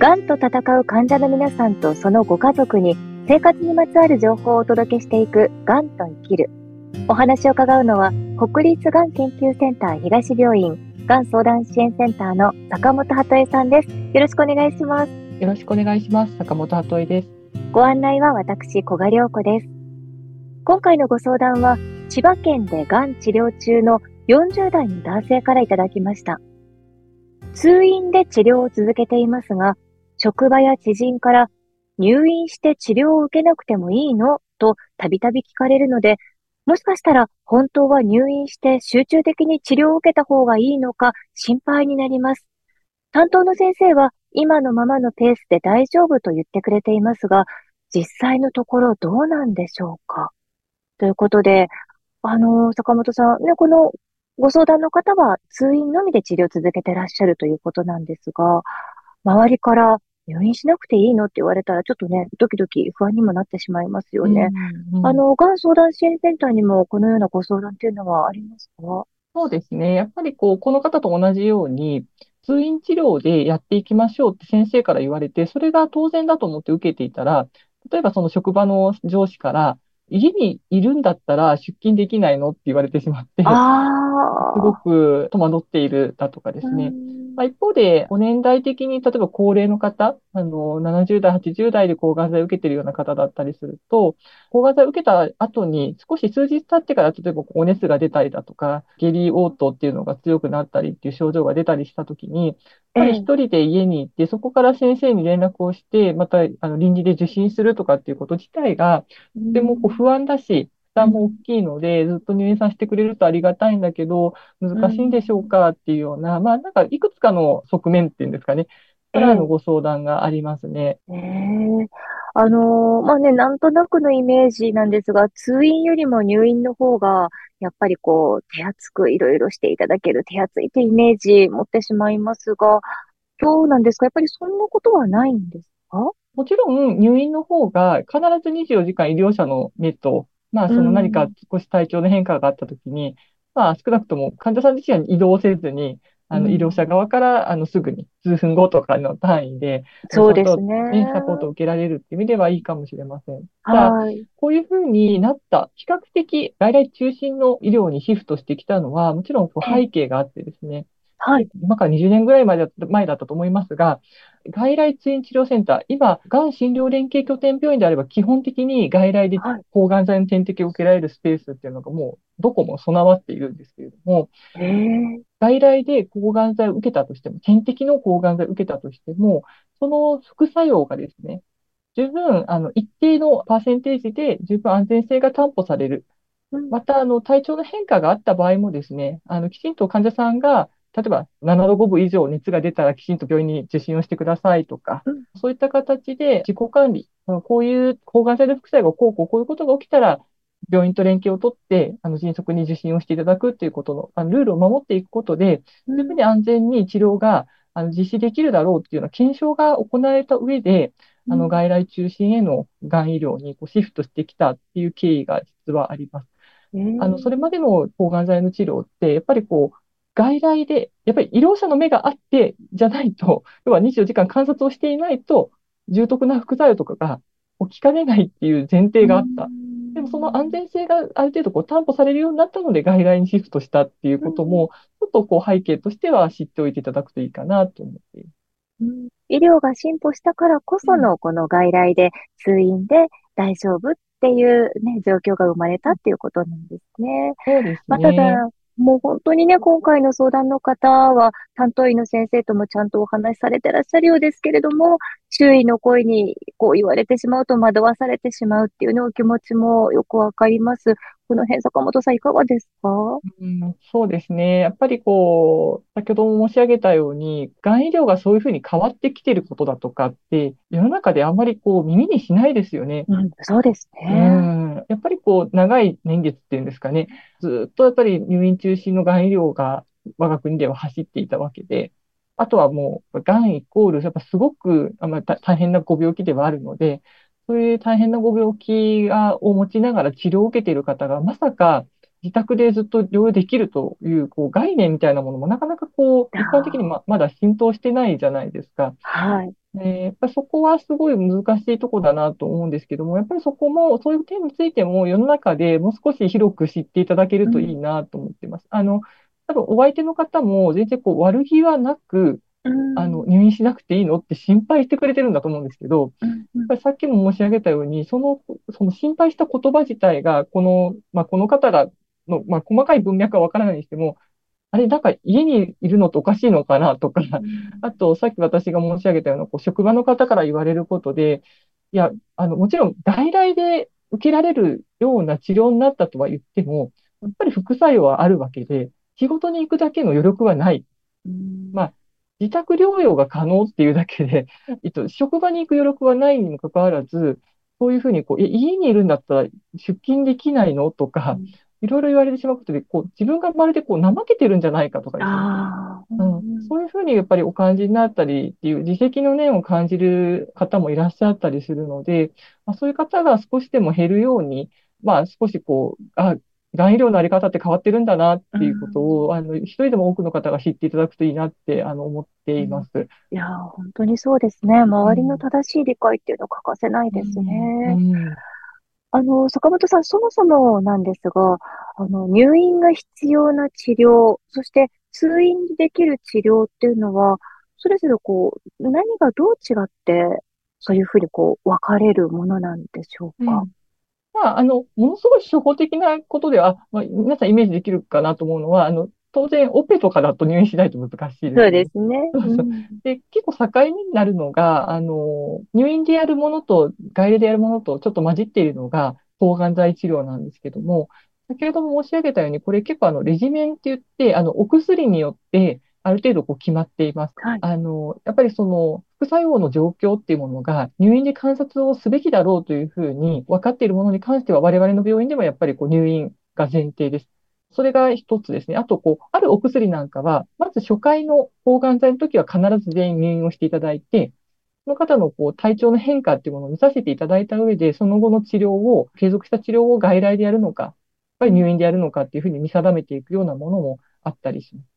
がんと戦う患者の皆さんとそのご家族に生活にまつわる情報をお届けしていくがんと生きる。お話を伺うのは国立がん研究センター東病院がん相談支援センターの坂本鳩恵さんです。よろしくお願いします。よろしくお願いします。坂本鳩恵です。ご案内は私、小賀良子です。今回のご相談は千葉県でがん治療中の40代の男性からいただきました。通院で治療を続けていますが、職場や知人から入院して治療を受けなくてもいいの？とたびたび聞かれるので、もしかしたら本当は入院して集中的に治療を受けた方がいいのか心配になります。担当の先生は今のままのペースで大丈夫と言ってくれていますが、実際のところどうなんでしょうか？ということで、あの、坂本さん、ね、このご相談の方は通院のみで治療を続けてらっしゃるということなんですが、周りから入院しなくていいのって言われたら、ちょっとね、ドキドキ不安にもなってしまいますよね。うんうん、あの、がん相談支援センターにもこのようなご相談っていうのはありますか？そうですね。やっぱりこう、この方と同じように、通院治療でやっていきましょうって先生から言われて、それが当然だと思って受けていたら、例えばその職場の上司から、家にいるんだったら出勤できないのって言われてしまって、すごく戸惑っているだとかですね。まあ、一方で、お年代的に、例えば高齢の方、あの、70代、80代で抗がん剤を受けているような方だったりすると、抗がん剤を受けた後に、少し数日経ってから、例えばお熱が出たりだとか、下痢応答っていうのが強くなったりっていう症状が出たりしたときに、ぱり一人で家に行って、そこから先生に連絡をして、また、あの、臨時で受診するとかっていうこと自体が、とてもこう不安だし、負担も大きいので、ずっと入院させてくれるとありがたいんだけど、難しいんでしょうかっていうような、まあなんかいくつかの側面っていうんですかね、からのご相談がありますね。えー、あのー、まあね、なんとなくのイメージなんですが、通院よりも入院の方が、やっぱりこう、手厚くいろいろしていただける、手厚いというイメージ持ってしまいますが、どうなんですか？やっぱりそんなことはないんですか？もちろん入院の方が必ず24時間医療者の目とまあ、その何か少し体調の変化があったときに、まあ、少なくとも患者さん自身は移動せずに、あの、医療者側から、あの、すぐに、数分後とかの単位で、そうですね。ね、サポートを受けられるっていう意味ではいいかもしれません。はい。こういうふうになった、比較的外来中心の医療にシフトしてきたのは、もちろん背景があってですね、はい。今から20年ぐらい前だ前だったと思いますが、外来通院治療センター、今、がん診療連携拠点病院であれば、基本的に外来で抗がん剤の点滴を受けられるスペースっていうのがもう、どこも備わっているんですけれども、外来で抗がん剤を受けたとしても、点滴の抗がん剤を受けたとしても、その副作用がですね、十分、あの、一定のパーセンテージで十分安全性が担保される。また、あの、体調の変化があった場合もですね、あの、きちんと患者さんが例えば7度5分以上熱が出たらきちんと病院に受診をしてくださいとか、うん、そういった形で自己管理、こういう抗がん剤の副作用がこうこうこういうことが起きたら、病院と連携を取って、あの、迅速に受診をしていただくっていうことの、あの、ルールを守っていくことで、そういうふうに安全に治療が、あの、実施できるだろうっていうような検証が行われた上で、あの、外来中心へのがん医療にこうシフトしてきたっていう経緯が実はあります。あの、それまでの抗がん剤の治療って、やっぱりこう、外来で、やっぱり医療者の目があってじゃないと、要は24時間観察をしていないと、重篤な副作用とかが起きかねないっていう前提があった。でもその安全性がある程度こう担保されるようになったので外来にシフトしたっていうことも、ちょっとこう背景としては知っておいていただくといいかなと思っています。医療が進歩したからこそのこの外来で通院で大丈夫っていうね、状況が生まれたっていうことなんですね。そうですね。まあ、ただ、もう本当にね、今回の相談の方は、担当医の先生ともちゃんとお話しされてらっしゃるようですけれども、周囲の声にこう言われてしまうと惑わされてしまうっていうね、お気持ちもよくわかります。この辺、坂本さんいかがですか？うん、そうですね。やっぱりこう、先ほども申し上げたように、がん医療がそういうふうに変わってきてることだとかって、世の中であんまりこう耳にしないですよね。うん、そうですね。うん。やっぱりこう、長い年月っていうんですかね。ずっとやっぱり入院中心のがん医療が我が国では走っていたわけで、あとはもう、がんイコール、やっぱすごく、まあ、大変なご病気ではあるので、そういう大変なご病気がを持ちながら治療を受けている方が、まさか自宅でずっと療養できるというこう概念みたいなものもなかなかこう、一般的にままだ浸透してないじゃないですか。はい。ね、やっぱそこはすごい難しいとこだなと思うんですけども、やっぱりそこも、そういう点についても世の中でもう少し広く知っていただけるといいなと思ってます。うん、あの、多分お相手の方も全然こう悪気はなく、あの、入院しなくていいのって心配してくれてるんだと思うんですけど、やっぱりさっきも申し上げたように、その、その心配した言葉自体が、この、まあ、この方が、の、まあ、細かい文脈はわからないにしても、あれ、なんか家にいるのっておかしいのかなとか、あと、さっき私が申し上げたような、こう、職場の方から言われることで、いや、あの、もちろん外来で受けられるような治療になったとは言っても、やっぱり副作用はあるわけで、仕事に行くだけの余力はない。まあ、自宅療養が可能っていうだけで、えっと、職場に行く余力はないにもかかわらず、そういうふうにこう、家にいるんだったら出勤できないのとか、いろいろ言われてしまうことで、こう、自分がまるでこう、怠けてるんじゃないかとかですね。うん、そういうふうにやっぱりお感じになったりっていう自責の念を感じる方もいらっしゃったりするので、まあ、そういう方が少しでも減るように、まあ少しこう、あ、がん医療のあり方って変わってるんだなっていうことを、うん、あの、一人でも多くの方が知っていただくといいなって、あの、思っています。うん、いや、本当にそうですね。周りの正しい理解っていうのは欠かせないですね。うん、あの、坂本さん、そもそもなんですが、あの、入院が必要な治療、そして通院できる治療っていうのは、それぞれこう、何がどう違って、そういうふうにこう、分かれるものなんでしょうか？まあ、あの、ものすごい初歩的なことでは、まあ、皆さんイメージできるかなと思うのは、あの、当然、オペとかだと入院しないと難しいです、ね。そうですね。そうそうで、結構境目になるのが、あの、入院でやるものと外来でやるものとちょっと混じっているのが、抗がん剤治療なんですけども、先ほども申し上げたように、これ結構あの、レジメンって言って、あの、お薬によって、ある程度こう決まっています。はい、あの、やっぱりその、副作用の状況っていうものが入院で観察をすべきだろうというふうに分かっているものに関しては我々の病院でもやっぱりこう入院が前提です。それが一つですね。あと、こう、あるお薬なんかは、まず初回の抗がん剤の時は必ず全員入院をしていただいて、その方のこう体調の変化っていうものを見させていただいた上で、その後の治療を、継続した治療を外来でやるのか、やっぱり入院でやるのかっていうふうに見定めていくようなものもあったりします。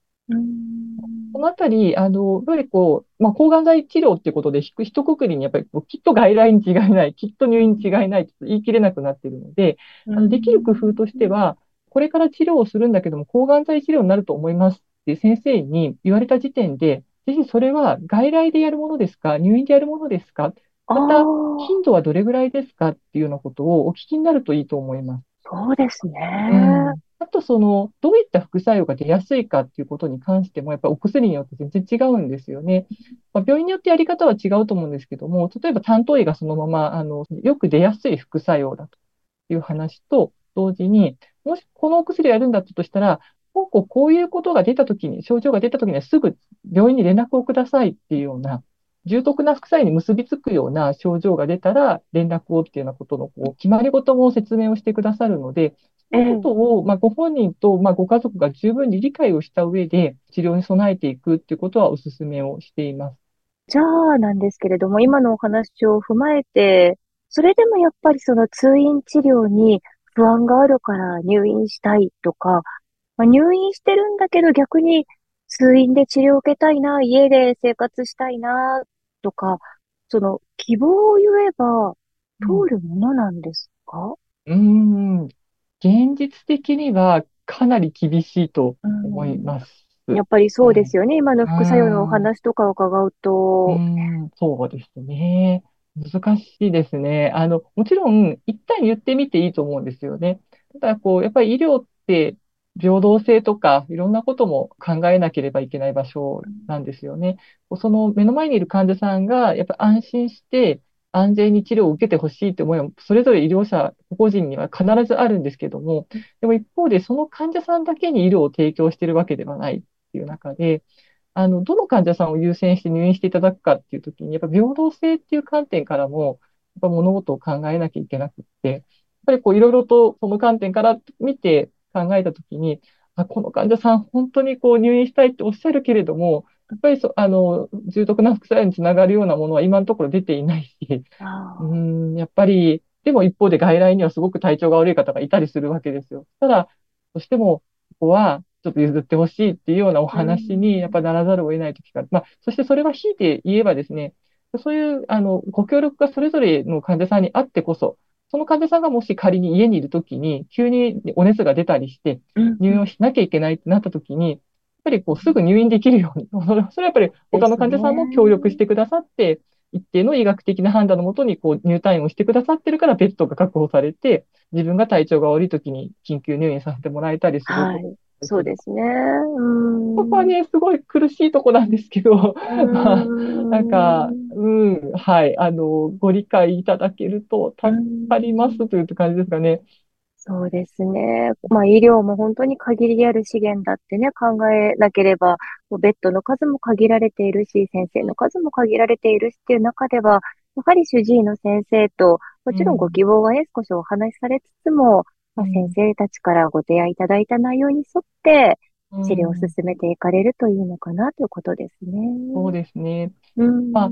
このあたり、あの、やっぱりこう、まあ、抗がん剤治療っていうことで、ひとくくりにやっぱりきっと外来に違いない、きっと入院に違いないと言い切れなくなっているので、あのできる工夫としては、これから治療をするんだけども、抗がん剤治療になると思いますって先生に言われた時点で、ぜひそれは外来でやるものですか入院でやるものですかまた、頻度はどれぐらいですかっていうようなことをお聞きになるといいと思います。そうですね。うんあと、その、どういった副作用が出やすいかっていうことに関しても、やっぱりお薬によって全然違うんですよね。まあ、病院によってやり方は違うと思うんですけども、例えば担当医がそのまま、あの、よく出やすい副作用だという話と同時に、もしこのお薬をやるんだったとしたら、こうこういうことが出たときに、症状が出たときにはすぐ病院に連絡をくださいっていうような、重篤な副作用に結びつくような症状が出たら連絡をっていうようなことのこう決まり事も説明をしてくださるので、そのことを、まあ、ご本人と、まあ、ご家族が十分に理解をした上で治療に備えていくっていうことはお勧めをしています。じゃあなんですけれども、今のお話を踏まえて、それでもやっぱりその通院治療に不安があるから入院したいとか、まあ、入院してるんだけど逆に通院で治療を受けたいな、家で生活したいな、とか、その希望を言えば通るものなんですか、うん、現実的にはかなり厳しいと思います。やっぱりそうですよね。今の副作用のお話とかを伺うと。うん、そうですね。難しいですね。あの、もちろん、一旦言ってみていいと思うんですよね。ただ、こう、やっぱり医療って平等性とか、いろんなことも考えなければいけない場所なんですよね。その目の前にいる患者さんが、やっぱ安心して、安全に治療を受けてほしいという思いは、それぞれ医療者、個々人には必ずあるんですけども、でも一方で、その患者さんだけに医療を提供しているわけではないっていう中で、あの、どの患者さんを優先して入院していただくかっていうときに、やっぱ平等性っていう観点からも、やっぱ物事を考えなきゃいけなくって、やっぱりこういろいろとその観点から見て考えたときに、あ、この患者さん本当にこう入院したいっておっしゃるけれども、やっぱりそ、あの、重篤な副作用につながるようなものは今のところ出ていないし、うん、やっぱり、でも一方で外来にはすごく体調が悪い方がいたりするわけですよ。ただ、どうしても、ここはちょっと譲ってほしいっていうようなお話にやっぱならざるを得ないときが、まあ、そしてそれは引いて言えばですね、そういう、あの、ご協力がそれぞれの患者さんにあってこそ、その患者さんがもし仮に家にいるときに、急にお熱が出たりして、入院をしなきゃいけないってなったときに、ぱりこうすぐ入院できるように、それはやっぱり他の患者さんも協力してくださって、一定の医学的な判断のもとにこう入退院をしてくださってるからベッドが確保されて、自分が体調が悪いときに緊急入院させてもらえたりする。はい、そうですね。ここはね、すごい苦しいとこなんですけど、まあ、なんか、うん、はい、あの、ご理解いただけると助かりますという感じですかね。そうですね。まあ、医療も本当に限りある資源だってね、考えなければ、ベッドの数も限られているし、先生の数も限られているしっていう中では、やはり主治医の先生と、もちろんご希望はね、少しお話しされつつも、まあ、先生たちからご提案いただいた内容に沿って、治療を進めていかれるといいのかなということですね。そうですね。うん、まあ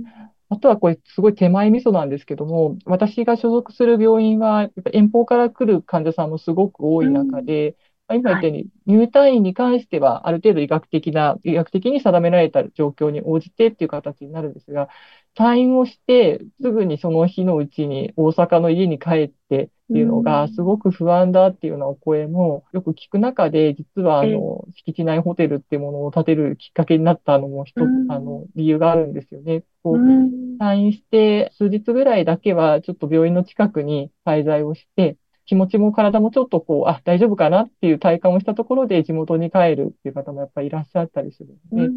あとはこれすごい手前味噌なんですけども、私が所属する病院は、やっぱ遠方から来る患者さんもすごく多い中で、うん、今言ったように、入退院に関しては、ある程度医学的な、医学的に定められた状況に応じてっていう形になるんですが、退院をして、すぐにその日のうちに大阪の家に帰って、っていうのが、すごく不安だっていうようなお声もよく聞く中で、実は、あの、敷地内ホテルっていうものを建てるきっかけになったのも一つ、あの、理由があるんですよね。こう、退院して数日ぐらいだけは、ちょっと病院の近くに滞在をして、気持ちも体もちょっとこう、あ、大丈夫かなっていう体感をしたところで地元に帰るっていう方もやっぱりいらっしゃったりするので、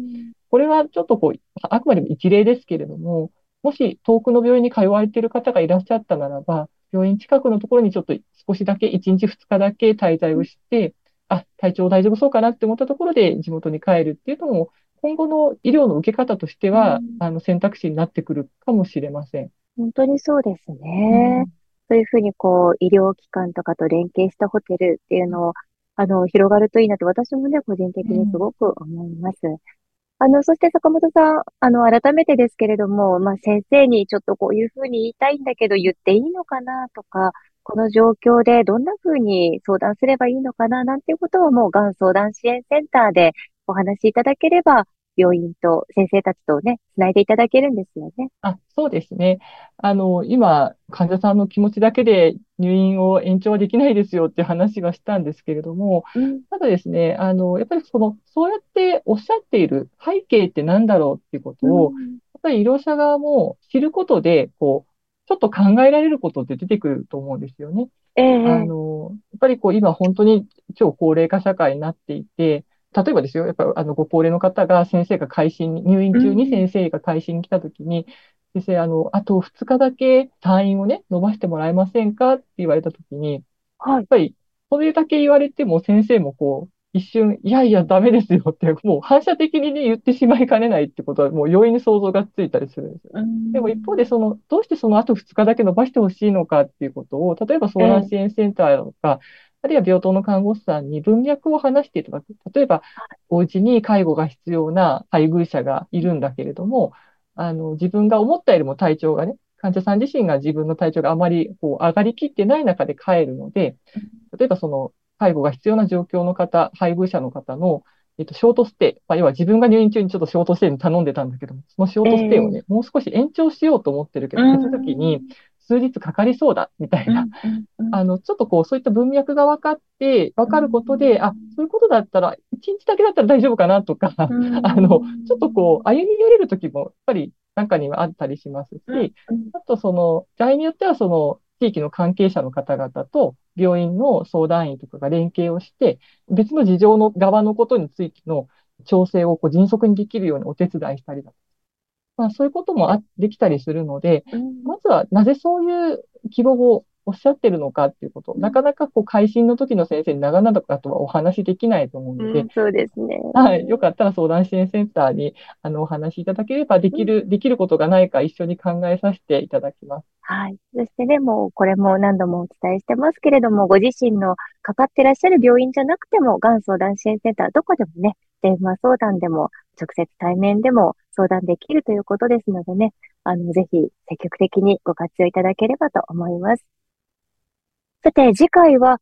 これはちょっとこう、あくまでも一例ですけれども、もし遠くの病院に通われている方がいらっしゃったならば、病院近くのところにちょっと少しだけ、1日2日だけ滞在をして、あ、体調大丈夫そうかなって思ったところで地元に帰るっていうのも、今後の医療の受け方としては、うん、あの選択肢になってくるかもしれません。本当にそうですね。うん、そういうふうにこう、医療機関とかと連携したホテルっていうのを、あの、広がるといいなと私もね、個人的にすごく思います。うんあの、そして坂本さん、あの、改めてですけれども、まあ、先生にちょっとこういうふうに言いたいんだけど、言っていいのかなとか、この状況でどんなふうに相談すればいいのかななんていうことをもう、がん相談支援センターでお話しいただければ、病院と先生たちとね、つないでいただけるんですよね。あ、そうですね。あの、今、患者さんの気持ちだけで入院を延長はできないですよっていう話はしたんですけれども、うん、ただですね、あの、やっぱりその、そうやっておっしゃっている背景って何だろうっていうことを、うん、やっぱり医療者側も知ることで、こう、ちょっと考えられることって出てくると思うんですよね。えー、あの、やっぱりこう今本当に超高齢化社会になっていて、例えばですよ、やっぱあのご高齢の方が先生が会心に、入院中に先生が会心に来た時に、うん、先生、あの、あと2日だけ退院をね、伸ばしてもらえませんかって言われた時に、はい、やっぱり、それだけ言われても先生もこう、一瞬、いやいや、ダメですよって、もう反射的に、ね、言ってしまいかねないってことは、もう容易に想像がついたりするんですよ。でも一方で、その、どうしてその後2日だけ伸ばしてほしいのかっていうことを、例えば相談支援センターとか、あるいは病棟の看護師さんに文脈を話していただく。例えば、お家に介護が必要な配偶者がいるんだけれども、あの、自分が思ったよりも体調がね、患者さん自身が自分の体調があまりこう上がりきってない中で帰るので、例えばその介護が必要な状況の方、配偶者の方の、えっと、ショートステイ、まあ、要は自分が入院中にちょっとショートステイに頼んでたんだけども、そのショートステイをね、えー、もう少し延長しようと思ってるけど、手続きに数日かかりそうだ、みたいな、あの、ちょっとこう、そういった文脈が分かって、分かることで、あ、そういうことだったら、一日だけだったら大丈夫かなとか、あの、ちょっとこう、歩み寄れる時も、やっぱり中にはあったりしますし、あとその、場合によってはその、地域の関係者の方々と病院の相談員とかが連携をして、別の事情の側のことについての調整をこう迅速にできるようにお手伝いしたりだとまあ、そういうこともあできたりするので、まずはなぜそういう希望をおっしゃってるのかっていうこと、なかなかこう、会心の時の先生に長々とはお話できないと思うので、うん、そうですね。はい。よかったら相談支援センターに、あの、お話しいただければ、できる、うん、できることがないか一緒に考えさせていただきます。はい。そしてね、もう、これも何度もお伝えしてますけれども、ご自身のかかってらっしゃる病院じゃなくても、がん相談支援センター、どこでもね、電話相談でも、直接対面でも相談できるということですのでね、あの、ぜひ積極的にご活用いただければと思います。さて、次回は、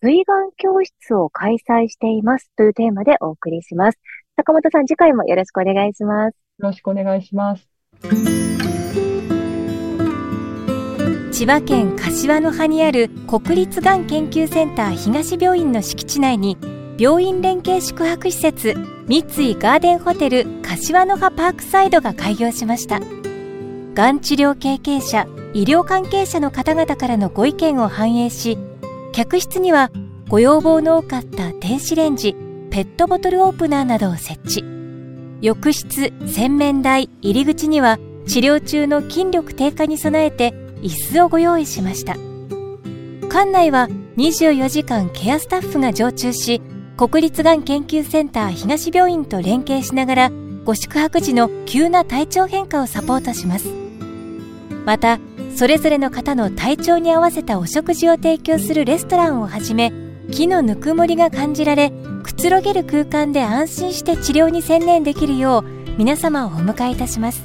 水眼教室を開催していますというテーマでお送りします。坂本さん、次回もよろしくお願いします。よろしくお願いします。千葉県柏の葉にある国立がん研究センター東病院の敷地内に病院連携宿泊施設三井ガーデンホテル柏の葉パークサイドが開業しました。がん治療経験者医療関係者の方々からのご意見を反映し客室にはご要望の多かった電子レンジペットボトルオープナーなどを設置。浴室洗面台入り口には治療中の筋力低下に備えて椅子をご用意しました。館内は24時間ケアスタッフが常駐し国立がん研究センター東病院と連携しながらご宿泊時の急な体調変化をサポートします。またそれぞれの方の体調に合わせたお食事を提供するレストランをはじめ木のぬくもりが感じられくつろげる空間で安心して治療に専念できるよう皆様をお迎えいたします。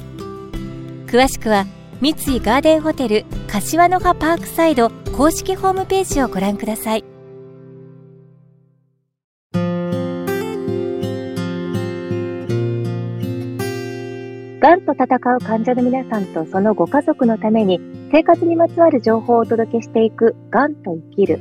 詳しくは三井ガーデンホテル柏の葉パークサイド公式ホームページをご覧ください。がんと戦う患者の皆さんとそのご家族のために生活にまつわる情報をお届けしていくがんと生きる。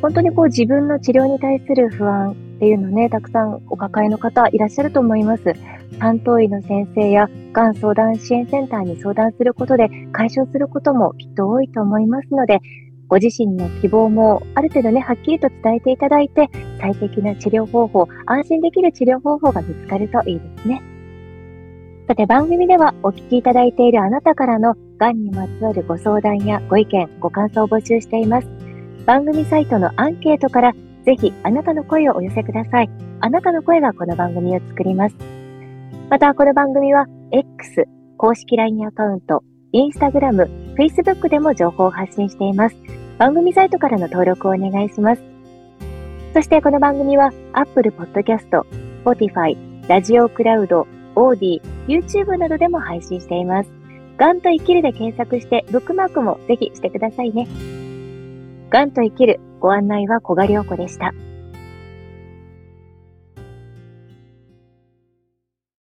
本当にこう自分の治療に対する不安っていうのね、たくさんお抱えの方いらっしゃると思います。担当医の先生やがん相談支援センターに相談することで解消することもきっと多いと思いますので、ご自身の希望もある程度ね、はっきりと伝えていただいて、最適な治療方法、安心できる治療方法が見つかるといいですね。さて番組ではお聞きいただいているあなたからのがんにまつわるご相談やご意見、ご感想を募集しています。番組サイトのアンケートからぜひあなたの声をお寄せください。あなたの声がこの番組を作ります。またこの番組は X、公式 LINE アカウント、Instagram、Facebook でも情報を発信しています。番組サイトからの登録をお願いします。そしてこの番組は Apple Podcast、Spotify、ラジオクラウド、オーディ、YouTube などでも配信しています。ガンと生きるで検索して、ブックマークもぜひしてくださいね。ガンと生きるご案内は小賀良子でした。